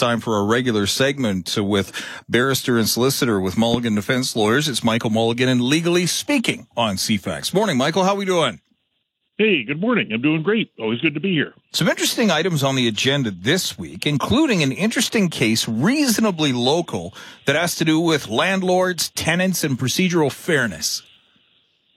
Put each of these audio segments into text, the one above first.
time for a regular segment with barrister and solicitor with Mulligan Defense Lawyers. It's Michael Mulligan and Legally Speaking on CFAX. Morning, Michael. How are we doing? Hey, good morning. I'm doing great. Always good to be here. Some interesting items on the agenda this week, including an interesting case, reasonably local, that has to do with landlords, tenants, and procedural fairness.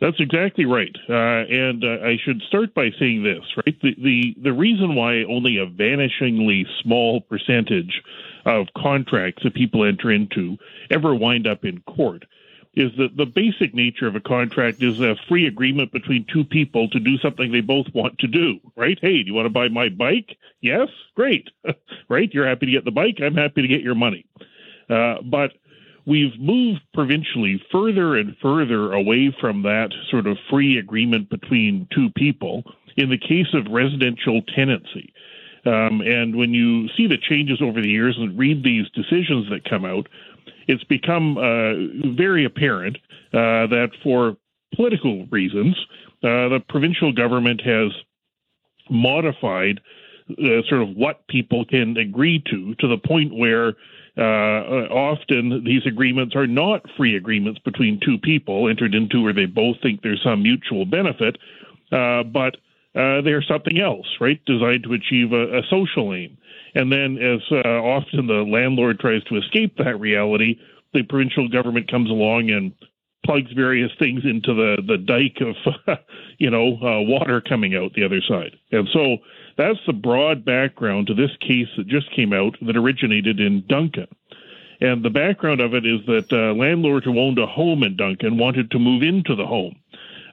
That's exactly right. Uh, and uh, I should start by saying this, right? The, the, the reason why only a vanishingly small percentage of contracts that people enter into ever wind up in court is that the basic nature of a contract is a free agreement between two people to do something they both want to do, right? Hey, do you want to buy my bike? Yes? Great. right? You're happy to get the bike. I'm happy to get your money. Uh, but we've moved provincially further and further away from that sort of free agreement between two people in the case of residential tenancy. Um, and when you see the changes over the years and read these decisions that come out, it's become uh, very apparent uh, that for political reasons, uh, the provincial government has modified uh, sort of what people can agree to to the point where uh, often these agreements are not free agreements between two people entered into where they both think there's some mutual benefit, uh, but they're something else, right? Designed to achieve a, a social aim. And then, as uh, often the landlord tries to escape that reality, the provincial government comes along and plugs various things into the the dike of you know uh, water coming out the other side. And so that's the broad background to this case that just came out that originated in Duncan. And the background of it is that uh, landlord who owned a home in Duncan wanted to move into the home,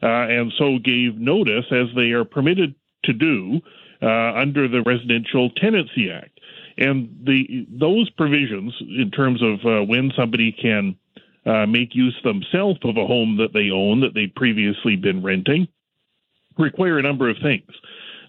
uh, and so gave notice, as they are permitted to do uh, under the Residential Tenancy Act. And the those provisions, in terms of uh, when somebody can uh, make use themselves of a home that they own that they've previously been renting, require a number of things.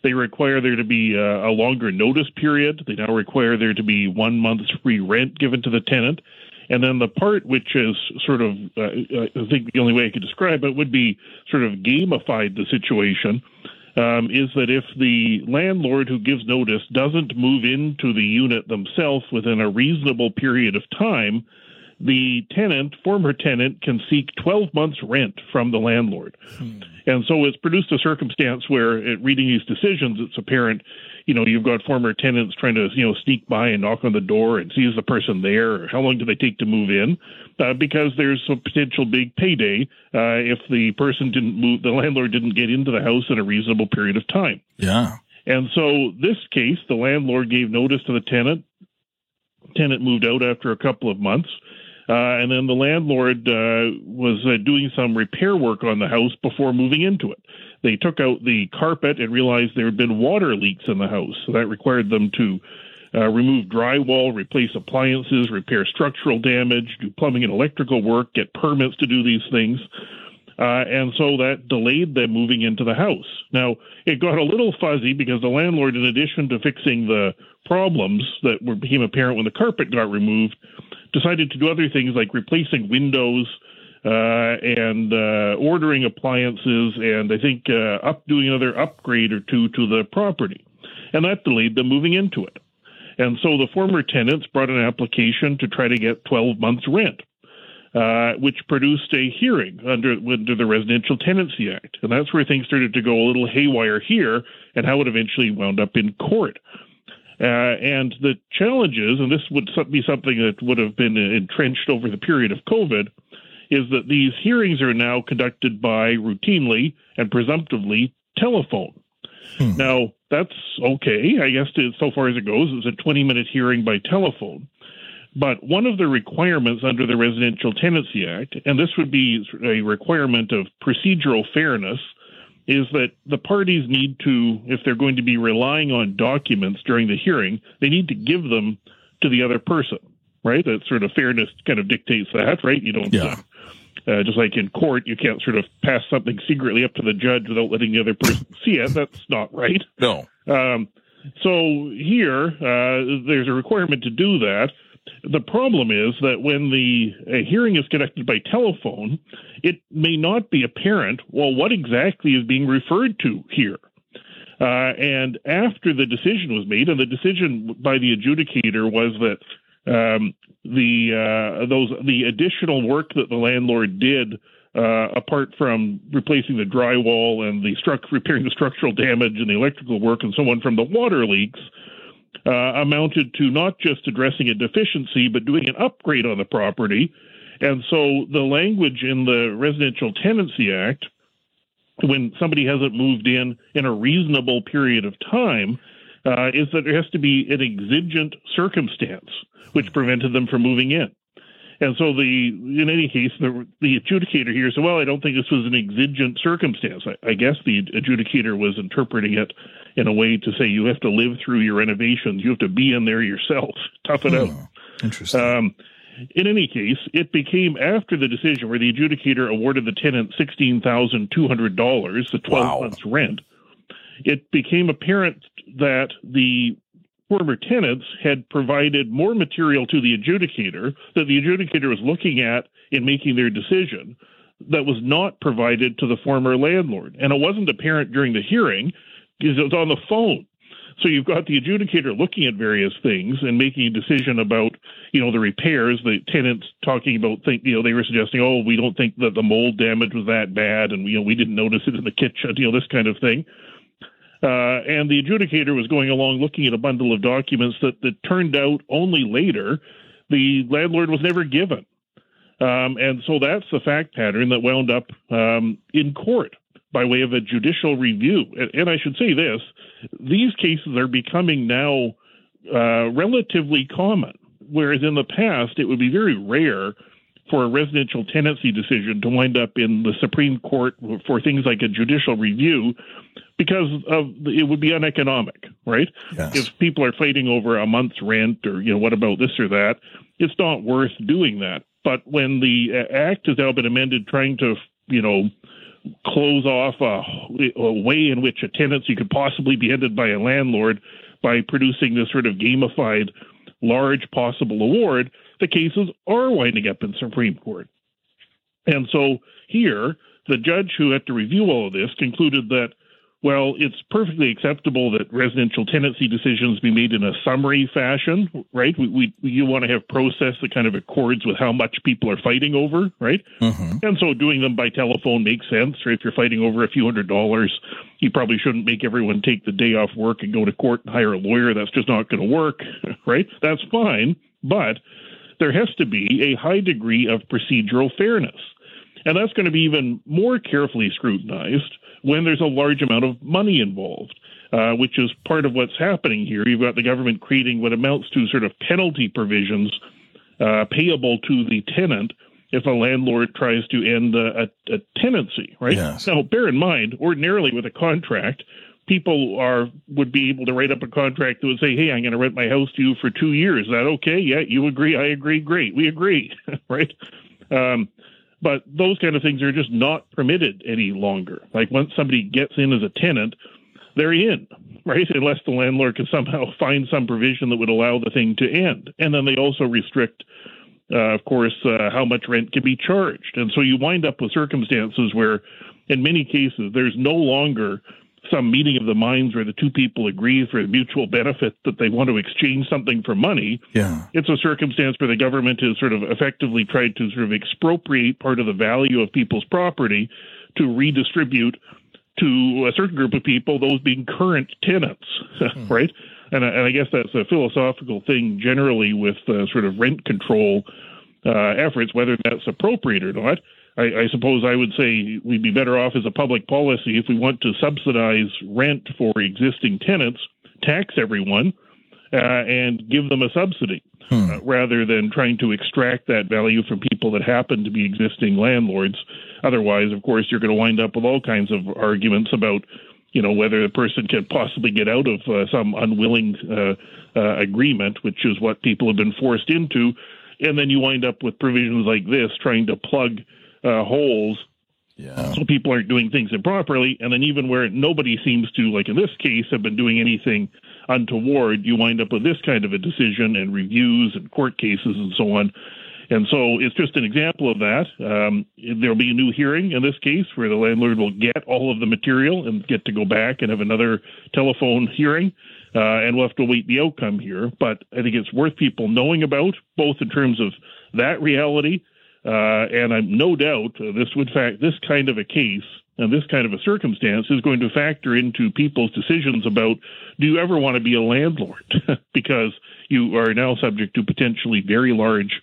They require there to be a, a longer notice period. They now require there to be one month's free rent given to the tenant. And then the part which is sort of, uh, I think the only way I could describe it would be sort of gamified the situation um, is that if the landlord who gives notice doesn't move into the unit themselves within a reasonable period of time, the tenant, former tenant, can seek 12 months rent from the landlord. Hmm. And so it's produced a circumstance where, at reading these decisions, it's apparent, you know, you've got former tenants trying to, you know, sneak by and knock on the door and see is the person there, or how long do they take to move in, uh, because there's a potential big payday uh, if the person didn't move, the landlord didn't get into the house in a reasonable period of time. Yeah. And so this case, the landlord gave notice to the tenant. Tenant moved out after a couple of months. Uh, and then the landlord uh, was uh, doing some repair work on the house before moving into it. They took out the carpet and realized there had been water leaks in the house. So that required them to uh, remove drywall, replace appliances, repair structural damage, do plumbing and electrical work, get permits to do these things. Uh, and so that delayed them moving into the house. Now, it got a little fuzzy because the landlord, in addition to fixing the problems that were, became apparent when the carpet got removed, decided to do other things like replacing windows uh, and uh, ordering appliances, and I think uh, up doing another upgrade or two to the property. And that delayed them moving into it. And so the former tenants brought an application to try to get 12 months rent uh, which produced a hearing under under the Residential Tenancy Act, and that's where things started to go a little haywire here, and how it eventually wound up in court. Uh, and the challenges, and this would be something that would have been entrenched over the period of COVID, is that these hearings are now conducted by routinely and presumptively telephone. Hmm. Now, that's okay, I guess, to, so far as it goes. It's a 20 minute hearing by telephone. But one of the requirements under the Residential Tenancy Act, and this would be a requirement of procedural fairness, is that the parties need to, if they're going to be relying on documents during the hearing, they need to give them to the other person, right? That sort of fairness kind of dictates that, right? You don't. Yeah. Uh, uh, just like in court, you can't sort of pass something secretly up to the judge without letting the other person see it. That's not right. No. Um, so here, uh, there's a requirement to do that. The problem is that when the hearing is conducted by telephone, it may not be apparent, well, what exactly is being referred to here. Uh, and after the decision was made, and the decision by the adjudicator was that um, the uh, those the additional work that the landlord did, uh, apart from replacing the drywall and the struct repairing the structural damage and the electrical work and so on from the water leaks, uh, amounted to not just addressing a deficiency but doing an upgrade on the property. And so the language in the Residential Tenancy Act when somebody hasn't moved in in a reasonable period of time uh, is that there has to be an exigent circumstance which prevented them from moving in. And so the in any case the the adjudicator here said, well, I don't think this was an exigent circumstance. I, I guess the adjudicator was interpreting it in a way to say you have to live through your renovations, you have to be in there yourself, tough it hmm. out. Interesting. Um, in any case, it became after the decision where the adjudicator awarded the tenant sixteen thousand two hundred dollars, the twelve wow. months rent. It became apparent that the former tenants had provided more material to the adjudicator that the adjudicator was looking at in making their decision that was not provided to the former landlord. And it wasn't apparent during the hearing because it was on the phone. So you've got the adjudicator looking at various things and making a decision about, you know, the repairs. The tenants talking about, think, you know, they were suggesting, oh, we don't think that the mold damage was that bad, and you know, we didn't notice it in the kitchen, you know, this kind of thing. Uh, and the adjudicator was going along looking at a bundle of documents that, that turned out only later the landlord was never given. Um, and so that's the fact pattern that wound up um, in court by way of a judicial review. And, and I should say this these cases are becoming now uh, relatively common, whereas in the past it would be very rare for a residential tenancy decision to wind up in the Supreme Court for things like a judicial review because of it would be uneconomic, right? Yes. If people are fighting over a month's rent or you know what about this or that, it's not worth doing that. But when the uh, act has now been amended, trying to you know close off a, a way in which a tenancy could possibly be ended by a landlord by producing this sort of gamified large possible award, the cases are winding up in Supreme Court. And so here, the judge who had to review all of this concluded that well, it's perfectly acceptable that residential tenancy decisions be made in a summary fashion, right? We, we you want to have process that kind of accords with how much people are fighting over, right? Mm-hmm. And so doing them by telephone makes sense. Or if you're fighting over a few hundred dollars, you probably shouldn't make everyone take the day off work and go to court and hire a lawyer. That's just not going to work, right? That's fine, but there has to be a high degree of procedural fairness. And that's going to be even more carefully scrutinized when there's a large amount of money involved, uh, which is part of what's happening here. You've got the government creating what amounts to sort of penalty provisions uh, payable to the tenant if a landlord tries to end a, a, a tenancy, right? Yes. Now, bear in mind, ordinarily with a contract, people are would be able to write up a contract that would say, "Hey, I'm going to rent my house to you for two years. Is that okay? Yeah, you agree. I agree. Great. We agree, right?" Um, but those kind of things are just not permitted any longer. Like once somebody gets in as a tenant, they're in, right? Unless the landlord can somehow find some provision that would allow the thing to end. And then they also restrict, uh, of course, uh, how much rent can be charged. And so you wind up with circumstances where, in many cases, there's no longer some meeting of the minds where the two people agree for a mutual benefit that they want to exchange something for money. Yeah. It's a circumstance where the government has sort of effectively tried to sort of expropriate part of the value of people's property to redistribute to a certain group of people, those being current tenants, hmm. right? And, and, I guess that's a philosophical thing generally with uh, sort of rent control uh, efforts, whether that's appropriate or not. I, I suppose I would say we'd be better off as a public policy if we want to subsidize rent for existing tenants, tax everyone, uh, and give them a subsidy. Hmm. Uh, rather than trying to extract that value from people that happen to be existing landlords. Otherwise, of course, you're going to wind up with all kinds of arguments about, you know, whether the person can possibly get out of uh, some unwilling uh, uh, agreement, which is what people have been forced into. And then you wind up with provisions like this trying to plug uh, holes yeah. So people aren't doing things improperly. And then even where nobody seems to, like in this case, have been doing anything untoward, you wind up with this kind of a decision and reviews and court cases and so on. And so it's just an example of that. Um, there'll be a new hearing in this case where the landlord will get all of the material and get to go back and have another telephone hearing. Uh, and we'll have to wait the outcome here. But I think it's worth people knowing about, both in terms of that reality, uh, and I'm no doubt uh, this would fact this kind of a case and this kind of a circumstance is going to factor into people's decisions about do you ever want to be a landlord because you are now subject to potentially very large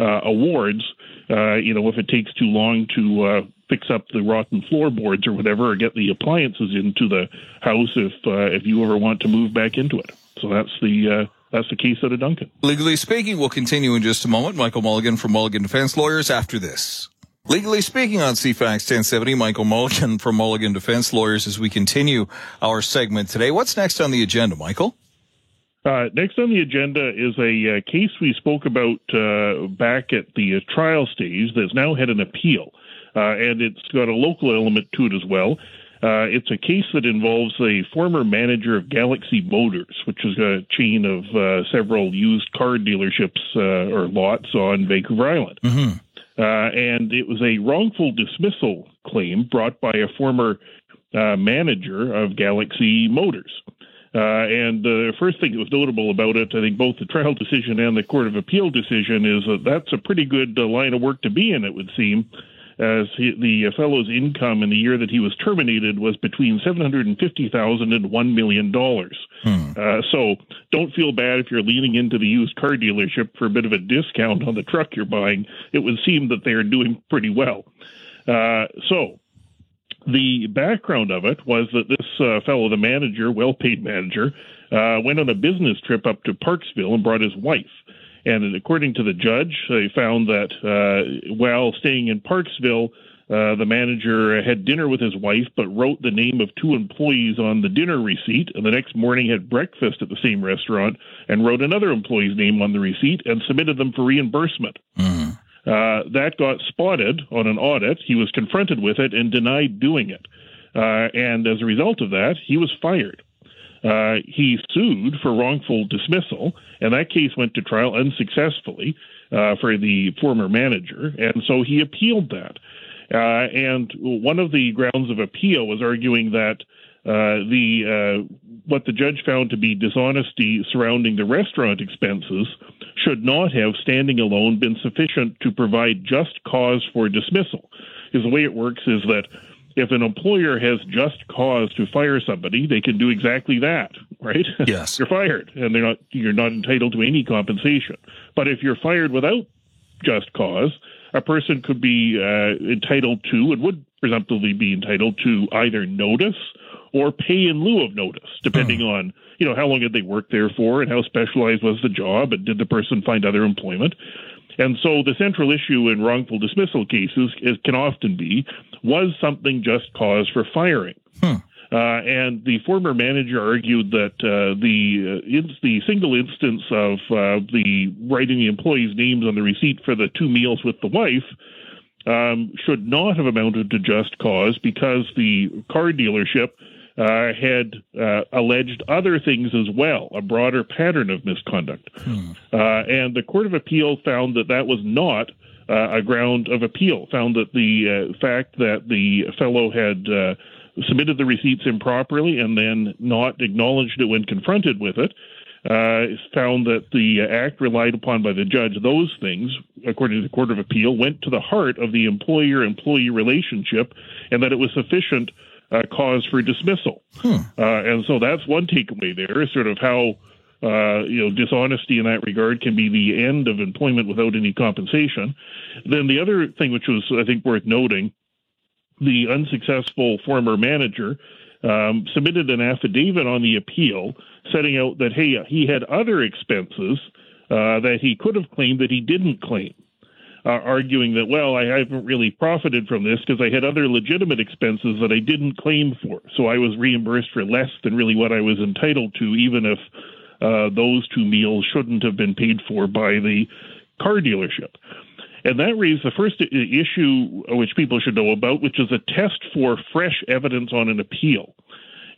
uh, awards. Uh, you know, if it takes too long to uh, fix up the rotten floorboards or whatever, or get the appliances into the house, if uh, if you ever want to move back into it. So that's the uh, that's the case out the Duncan. Legally speaking, we'll continue in just a moment. Michael Mulligan from Mulligan Defense Lawyers after this. Legally speaking on CFAX 1070, Michael Mulligan from Mulligan Defense Lawyers as we continue our segment today. What's next on the agenda, Michael? Uh, next on the agenda is a uh, case we spoke about uh, back at the trial stage that's now had an appeal, uh, and it's got a local element to it as well. Uh, it's a case that involves a former manager of Galaxy Motors, which is a chain of several used car dealerships or lots on Vancouver Island. Mm-hmm. and it was a wrongful dismissal claim brought by a former manager of Galaxy Motors. Uh, and the first thing that was notable about it, I think both the trial decision and the Court of Appeal decision, is that that's a pretty good uh, line of work to be in, it would seem, as he, the fellow's income in the year that he was terminated was between seven hundred and fifty thousand and one million dollars. Hmm. Uh, so don't feel bad if you're leaning into the used car dealership for a bit of a discount on the truck you're buying. It would seem that they are doing pretty well. Uh, so the background of it was that this uh, fellow, the manager, well paid manager, uh, went on a business trip up to Parksville and brought his wife. And according to the judge, they found that uh, while staying in Parksville, uh, the manager had dinner with his wife, but wrote the name of two employees on the dinner receipt, and the next morning had breakfast at the same restaurant and wrote another employee's name on the receipt and submitted them for reimbursement. Mm. Uh, that got spotted on an audit. He was confronted with it and denied doing it. Uh, and as a result of that, he was fired. Uh, he sued for wrongful dismissal, and that case went to trial unsuccessfully uh, for the former manager, and so he appealed that. Uh, and one of the grounds of appeal was arguing that uh, the uh, what the judge found to be dishonesty surrounding the restaurant expenses should not have, standing alone, been sufficient to provide just cause for dismissal. Because the way it works is that if an employer has just cause to fire somebody, they can do exactly that, right? Yes. you're fired, and they're not you're not entitled to any compensation. But if you're fired without just cause, a person could be uh, entitled to and would presumptively be entitled to either notice or pay in lieu of notice, depending uh-huh. on you know how long had they worked there for and how specialized was the job, and did the person find other employment. And so the central issue in wrongful dismissal cases is, can often be was something just cause for firing. Hmm. Uh, and the former manager argued that uh, the uh, in, the single instance of uh, the writing the employees' names on the receipt for the two meals with the wife um, should not have amounted to just cause because the car dealership uh, had uh, alleged other things as well, a broader pattern of misconduct. Hmm. Uh, and the Court of Appeal found that that was not uh, a ground of appeal, found that the uh, fact that the fellow had uh, submitted the receipts improperly and then not acknowledged it when confronted with it. found that the act relied upon by the judge, those things, according to the Court of Appeal, went to the heart of the employer employee relationship and that it was sufficient uh, cause for dismissal. Hmm. Uh, and so that's one takeaway there, sort of how uh, you know dishonesty in that regard can be the end of employment without any compensation. Then the other thing, which was I think worth noting, the unsuccessful former manager um, submitted an affidavit on the appeal, setting out that hey, he had other expenses uh, that he could have claimed that he didn't claim uh, arguing that, well, I haven't really profited from this because I had other legitimate expenses that I didn't claim for. So I was reimbursed for less than really what I was entitled to, even if uh, those two meals shouldn't have been paid for by the car dealership. And that raised the first issue which people should know about, which is a test for fresh evidence on an appeal.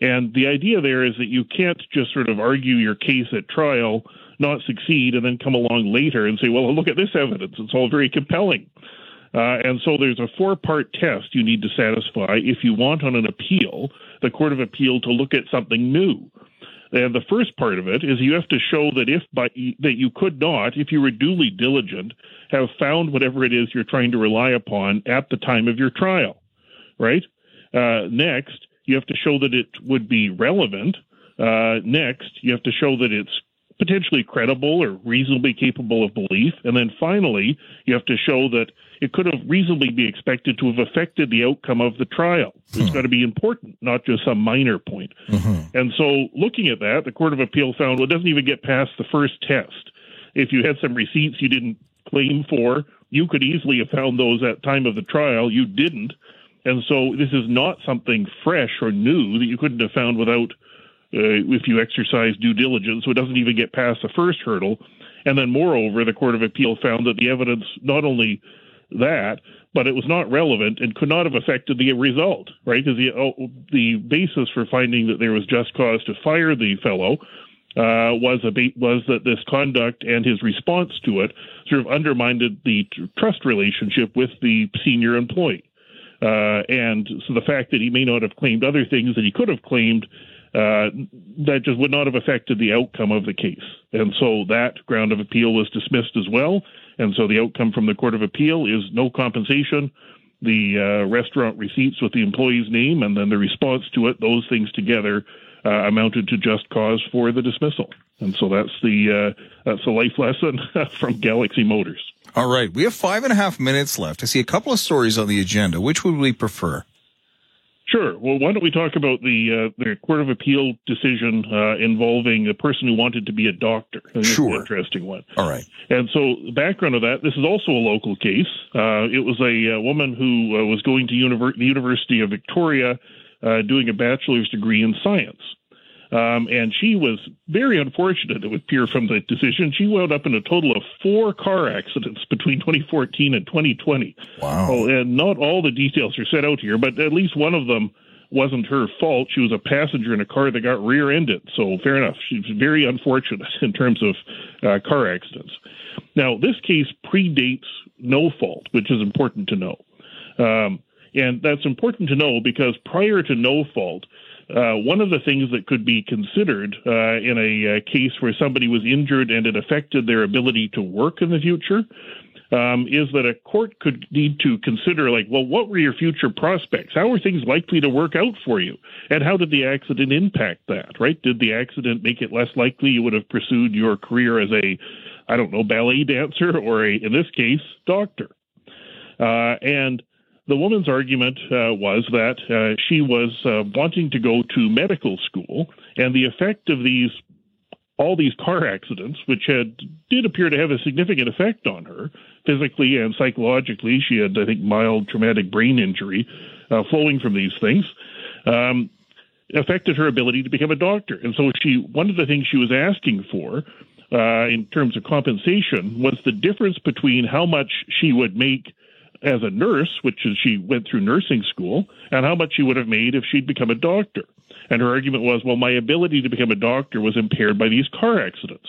And the idea there is that you can't just sort of argue your case at trial not succeed, and then come along later and say, well, look at this evidence. It's all very compelling. Uh, and so there's a four part test you need to satisfy if you want on an appeal the Court of Appeal to look at something new. And the first part of it is you have to show that if by, that you could not, if you were duly diligent, have found whatever it is you're trying to rely upon at the time of your trial, right? Uh, next, you have to show that it would be relevant. Uh, next, you have to show that it's potentially credible or reasonably capable of belief. And then finally, you have to show that it could have reasonably be expected to have affected the outcome of the trial. It's hmm. got to be important, not just some minor point. Mm-hmm. And so, looking at that, the Court of Appeal found well, it doesn't even get past the first test. If you had some receipts you didn't claim for, you could easily have found those at time of the trial. You didn't. And so, this is not something fresh or new that you couldn't have found without. Uh, if you exercise due diligence, so it doesn't even get past the first hurdle. And then, moreover, the Court of Appeal found that the evidence not only that, but it was not relevant and could not have affected the result, right? Because the, oh, the basis for finding that there was just cause to fire the fellow uh, was a was that this conduct and his response to it sort of undermined the trust relationship with the senior employee. Uh, and so the fact that he may not have claimed other things that he could have claimed, uh, that just would not have affected the outcome of the case. And so that ground of appeal was dismissed as well. And so the outcome from the Court of Appeal is no compensation. The uh, restaurant receipts with the employee's name and then the response to it, those things together uh, amounted to just cause for the dismissal. And so that's the uh, that's a life lesson from Galaxy Motors. All right, we have five and a half minutes left. I see a couple of stories on the agenda. Which would we prefer? Sure. Well, why don't we talk about the uh, the Court of Appeal decision uh, involving a person who wanted to be a doctor? sure. interesting one. All right. And so the background of that, this is also a local case. Uh, it was a, a, uh, woman who uh, was going to univer- the University of Victoria uh, doing a bachelor's degree in science. Um, and she was very unfortunate, it would appear from the decision. She wound up in a total of four car accidents between 2014 and 2020. Wow. Oh, and not all the details are set out here, but at least one of them wasn't her fault. She was a passenger in a car that got rear ended. So fair enough. She was very unfortunate in terms of uh, car accidents. Now, this case predates no fault, which is important to know. Um, and that's important to know because prior to no fault, uh, one of the things that could be considered uh, in a, a, uh, case where somebody was injured and it affected their ability to work in the future um, is that a court could need to consider, like, well, what were your future prospects? How were things likely to work out for you? And how did the accident impact that, right? Did the accident make it less likely you would have pursued your career as a, I don't know, ballet dancer or a, in this case, doctor? Uh, and the woman's argument uh, was that uh, she was uh, wanting to go to medical school, and the effect of these all these car accidents, which had did appear to have a significant effect on her physically and psychologically. She had, I think, mild traumatic brain injury uh, flowing from these things. Um, affected her ability to become a doctor, and so she one of the things she was asking for uh, in terms of compensation was the difference between how much she would make as a nurse, which is she went through nursing school, and how much she would have made if she'd become a doctor. And her argument was, well, my ability to become a doctor was impaired by these car accidents.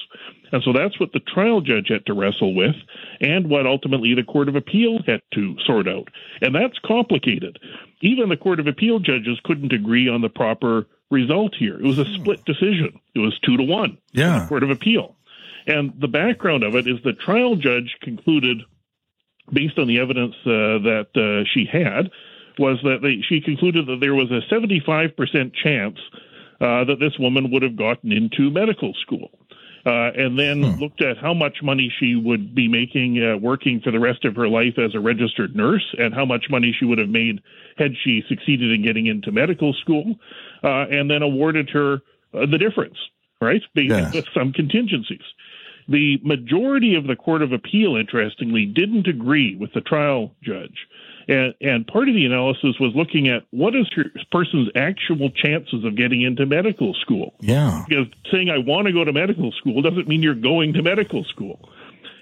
And so that's what the trial judge had to wrestle with, and what ultimately the Court of Appeal had to sort out. And that's complicated. Even the Court of Appeal judges couldn't agree on the proper result here. It was a split decision. It was two to one. Yeah. Court of Appeal. And the background of it is the trial judge concluded based on the evidence uh, that uh, she had, was that they, she concluded that there was a 75% chance uh, that this woman would have gotten into medical school. Uh, and then hmm. looked at how much money she would be making uh, working for the rest of her life as a registered nurse and how much money she would have made had she succeeded in getting into medical school, uh, and then awarded her the difference, right, based yes. with some contingencies. The majority of the Court of Appeal, interestingly, didn't agree with the trial judge. And, and part of the analysis was looking at what is your person's actual chances of getting into medical school. Yeah. Because saying I want to go to medical school doesn't mean you're going to medical school.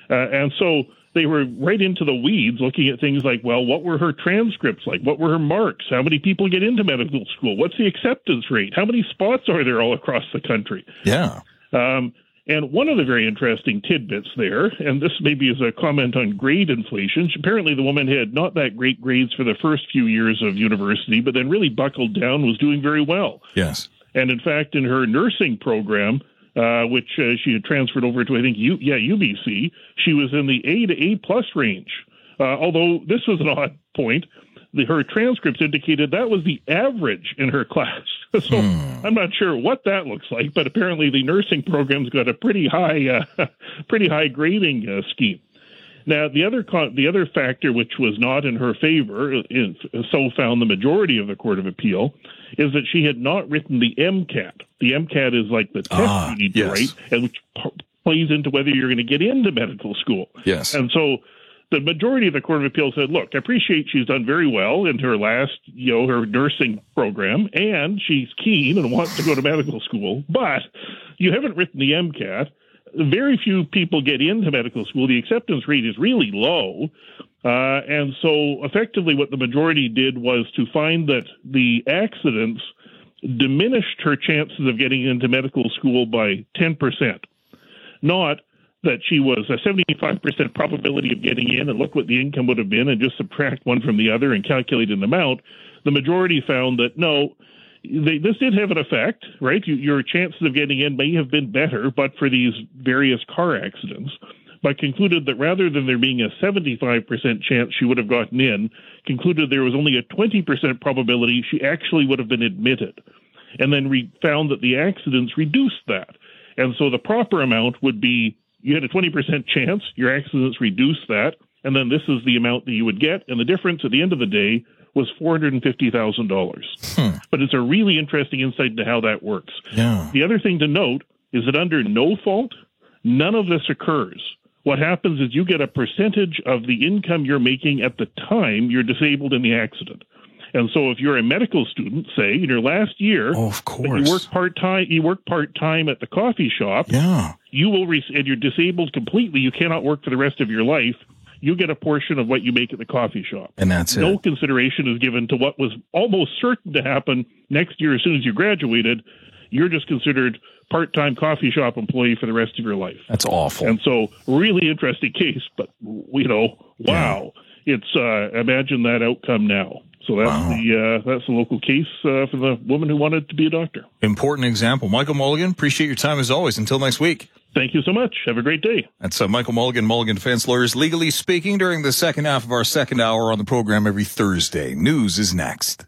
Uh, and so they were right into the weeds looking at things like, well, what were her transcripts like? What were her marks? How many people get into medical school? What's the acceptance rate? How many spots are there all across the country? Yeah. Um, And one of the very interesting tidbits there, and this maybe is a comment on grade inflation. Apparently, the woman had not that great grades for the first few years of university, but then really buckled down, was doing very well. Yes. And in fact, in her nursing program, uh, which uh, she had transferred over to, I think, U- yeah, UBC, she was in the A to A plus range. Uh, although this was an odd point, the, her transcripts indicated that was the average in her class. so hmm. I'm not sure what that looks like, but apparently the nursing program's got a pretty high, uh, pretty high grading uh, scheme. Now, the other the other factor which was not in her favor, in, so found the majority of the Court of Appeal, is that she had not written the MCAT. The MCAT is like the test ah, you need yes. to write, and which p- plays into whether you're going to get into medical school. Yes. And so the majority of the Court of Appeal said, look, I appreciate she's done very well in her last, you know, her nursing program, and she's keen and wants to go to medical school, but you haven't written the MCAT. Very few people get into medical school. The acceptance rate is really low. Uh, and so effectively what the majority did was to find that the accidents diminished her chances of getting into medical school by 10%. Not that she was a 75% probability of getting in and look what the income would have been and just subtract one from the other and calculate an amount, the majority found that no, they, this did have an effect, right? You, your chances of getting in may have been better, but for these various car accidents, but concluded that rather than there being a 75% chance she would have gotten in, concluded there was only a 20% probability she actually would have been admitted. And then re- found that the accidents reduced that. And so the proper amount would be you had a 20% chance, your accidents reduced that, and then this is the amount that you would get. And the difference at the end of the day was $450,000. Hmm. But it's a really interesting insight into how that works. Yeah. The other thing to note is that under no fault, none of this occurs. What happens is you get a percentage of the income you're making at the time you're disabled in the accident. And so if you're a medical student, say in your last year, oh, of course. you work part time, you work part time at the coffee shop. Yeah. You will, re- and you're disabled completely. You cannot work for the rest of your life. You get a portion of what you make at the coffee shop. And that's no it. No consideration is given to what was almost certain to happen next year as soon as you graduated. You're just considered part-time coffee shop employee for the rest of your life. That's awful. And so, really interesting case, but you know, wow, yeah. it's uh, imagine that outcome now. So that's wow. the uh, that's the local case uh, for the woman who wanted to be a doctor. Important example, Michael Mulligan. Appreciate your time as always. Until next week. Thank you so much. Have a great day. That's uh, Michael Mulligan, Mulligan Defense Lawyers, legally speaking during the second half of our second hour on the program every Thursday. News is next.